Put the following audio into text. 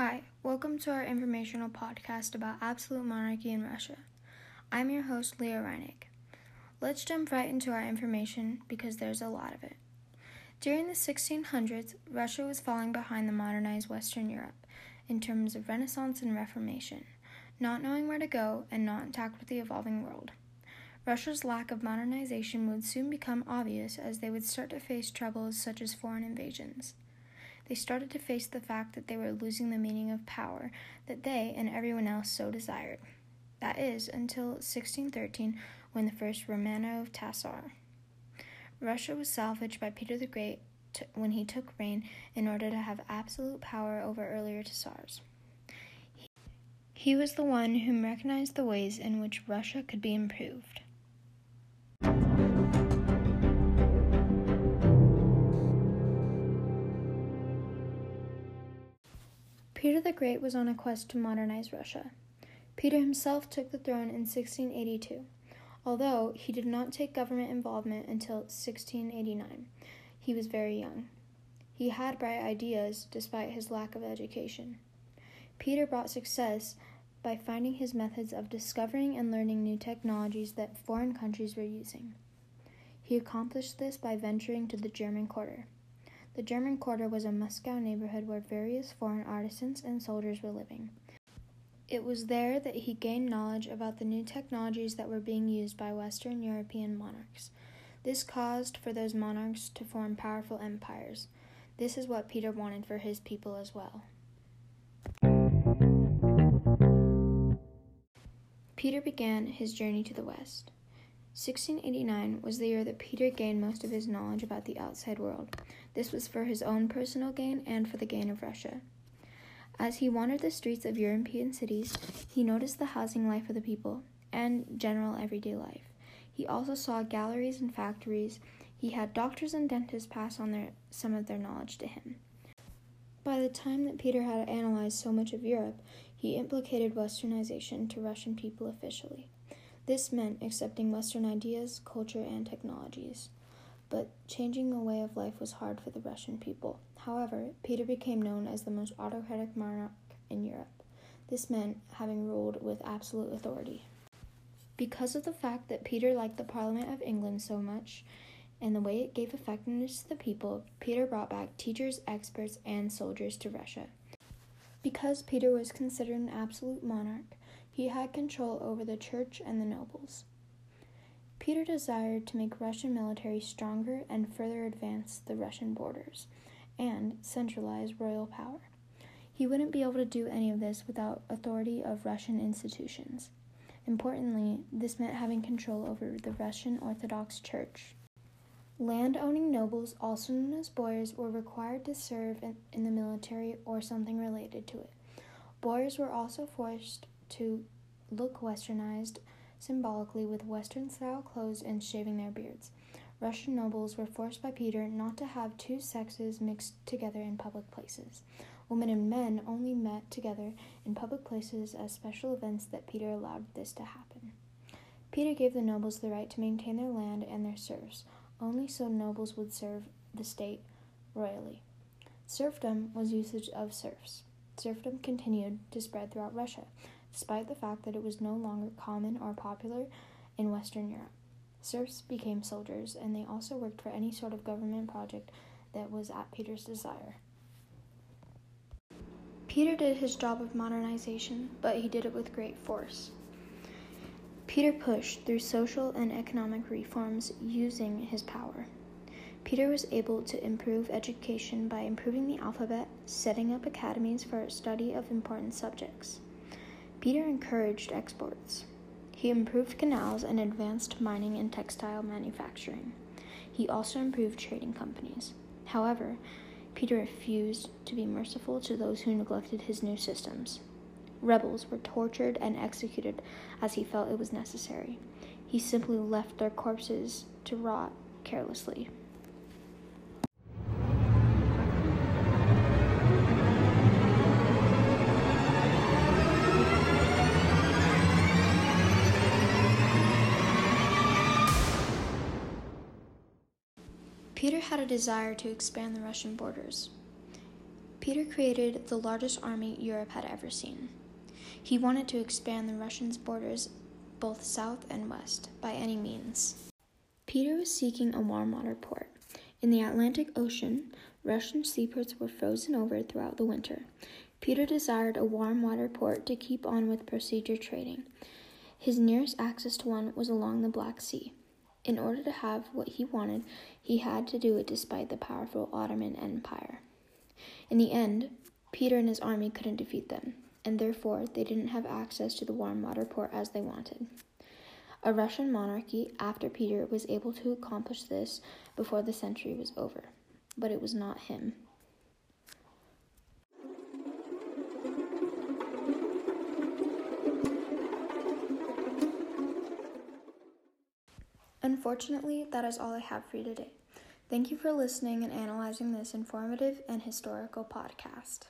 Hi, welcome to our informational podcast about absolute monarchy in Russia. I'm your host, Leah Reinig. Let's jump right into our information because there's a lot of it. During the 1600s, Russia was falling behind the modernized Western Europe in terms of Renaissance and Reformation, not knowing where to go and not in intact with the evolving world. Russia's lack of modernization would soon become obvious as they would start to face troubles such as foreign invasions. They started to face the fact that they were losing the meaning of power that they and everyone else so desired. That is, until 1613, when the first Romanov Tsar. Russia was salvaged by Peter the Great to, when he took reign in order to have absolute power over earlier Tsars. He, he was the one who recognized the ways in which Russia could be improved. Peter the Great was on a quest to modernize Russia. Peter himself took the throne in 1682, although he did not take government involvement until 1689. He was very young. He had bright ideas despite his lack of education. Peter brought success by finding his methods of discovering and learning new technologies that foreign countries were using. He accomplished this by venturing to the German quarter. The German quarter was a Moscow neighborhood where various foreign artisans and soldiers were living. It was there that he gained knowledge about the new technologies that were being used by Western European monarchs. This caused for those monarchs to form powerful empires. This is what Peter wanted for his people as well. Peter began his journey to the west. 1689 was the year that Peter gained most of his knowledge about the outside world. This was for his own personal gain and for the gain of Russia. As he wandered the streets of European cities, he noticed the housing life of the people and general everyday life. He also saw galleries and factories. He had doctors and dentists pass on their, some of their knowledge to him. By the time that Peter had analyzed so much of Europe, he implicated westernization to Russian people officially. This meant accepting Western ideas, culture, and technologies. But changing the way of life was hard for the Russian people. However, Peter became known as the most autocratic monarch in Europe. This meant having ruled with absolute authority. Because of the fact that Peter liked the Parliament of England so much, and the way it gave effectiveness to the people, Peter brought back teachers, experts, and soldiers to Russia. Because Peter was considered an absolute monarch, he had control over the church and the nobles. Peter desired to make Russian military stronger and further advance the Russian borders and centralize royal power. He wouldn't be able to do any of this without authority of Russian institutions. Importantly, this meant having control over the Russian Orthodox Church. Land owning nobles, also known as boyars, were required to serve in, the military or something related to it. Boyars were also forced to look westernized symbolically with Western style clothes and shaving their beards. Russian nobles were forced by Peter not to have two sexes mixed together in public places. Women and men only met together in public places as special events that Peter allowed this to happen. Peter gave the nobles the right to maintain their land and their serfs, only so nobles would serve the state royally. Serfdom was usage of serfs. Serfdom continued to spread throughout Russia, despite the fact that it was no longer common or popular in Western Europe. Serfs became soldiers, and they also worked for any sort of government project that was at Peter's desire. Peter did his job of modernization, but he did it with great force. Peter pushed through social and economic reforms using his power. Peter was able to improve education by improving the alphabet, setting up academies for study of important subjects. Peter encouraged exports. He improved canals and advanced mining and textile manufacturing. He also improved trading companies. However, Peter refused to be merciful to those who neglected his new systems. Rebels were tortured and executed as he felt it was necessary. He simply left their corpses to rot carelessly. Peter had a desire to expand the Russian borders. Peter created the largest army Europe had ever seen. He wanted to expand the Russians' borders both south and west by any means. Peter was seeking a warm water port. In the Atlantic Ocean, Russian seaports were frozen over throughout the winter. Peter desired a warm water port to keep on with procedure trading. His nearest access to one was along the Black Sea. In order to have what he wanted, he had to do it despite the powerful Ottoman Empire. In the end, Peter and his army couldn't defeat them, and therefore they didn't have access to the warm water port as they wanted. A Russian monarchy after Peter was able to accomplish this before the century was over, but it was not him. Unfortunately, that is all I have for you today. Thank you for listening and analyzing this informative and historical podcast.